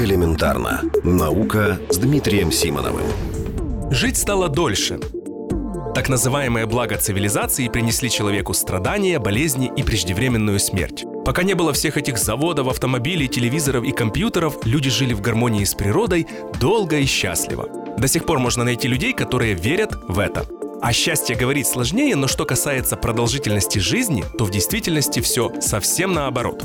Элементарно. Наука с Дмитрием Симоновым. Жить стало дольше. Так называемые блага цивилизации принесли человеку страдания, болезни и преждевременную смерть. Пока не было всех этих заводов, автомобилей, телевизоров и компьютеров, люди жили в гармонии с природой долго и счастливо. До сих пор можно найти людей, которые верят в это. А счастье говорить сложнее, но что касается продолжительности жизни, то в действительности все совсем наоборот.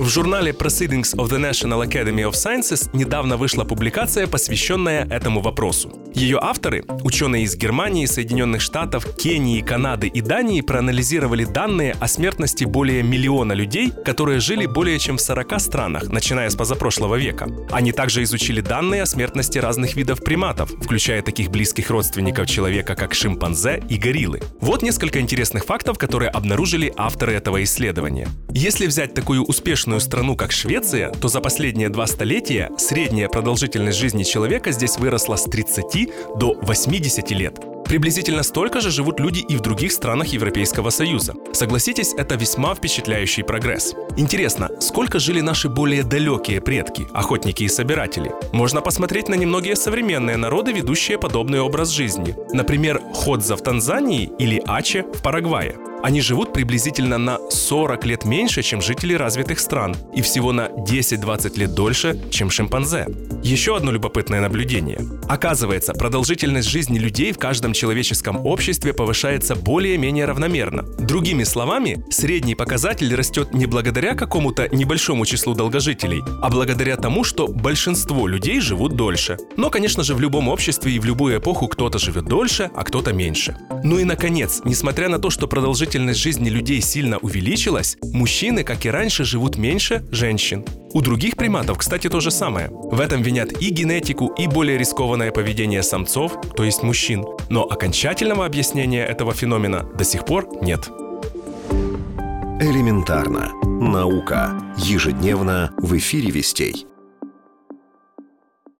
В журнале Proceedings of the National Academy of Sciences недавно вышла публикация, посвященная этому вопросу. Ее авторы, ученые из Германии, Соединенных Штатов, Кении, Канады и Дании, проанализировали данные о смертности более миллиона людей, которые жили более чем в 40 странах, начиная с позапрошлого века. Они также изучили данные о смертности разных видов приматов, включая таких близких родственников человека, как шимпанзе и гориллы. Вот несколько интересных фактов, которые обнаружили авторы этого исследования. Если взять такую успешную страну, как Швеция, то за последние два столетия средняя продолжительность жизни человека здесь выросла с 30 до 80 лет. Приблизительно столько же живут люди и в других странах Европейского Союза. Согласитесь, это весьма впечатляющий прогресс. Интересно, сколько жили наши более далекие предки, охотники и собиратели? Можно посмотреть на немногие современные народы, ведущие подобный образ жизни. Например, Ходза в Танзании или Аче в Парагвае. Они живут приблизительно на 40 лет меньше, чем жители развитых стран, и всего на 10-20 лет дольше, чем шимпанзе. Еще одно любопытное наблюдение. Оказывается, продолжительность жизни людей в каждом человеческом обществе повышается более-менее равномерно. Другими словами, средний показатель растет не благодаря какому-то небольшому числу долгожителей, а благодаря тому, что большинство людей живут дольше. Но, конечно же, в любом обществе и в любую эпоху кто-то живет дольше, а кто-то меньше. Ну и, наконец, несмотря на то, что продолжительность жизни людей сильно увеличилась, мужчины, как и раньше, живут меньше женщин. У других приматов, кстати, то же самое. В этом винят и генетику, и более рискованное поведение самцов, то есть мужчин. Но окончательного объяснения этого феномена до сих пор нет. Элементарно. Наука. Ежедневно в эфире вестей.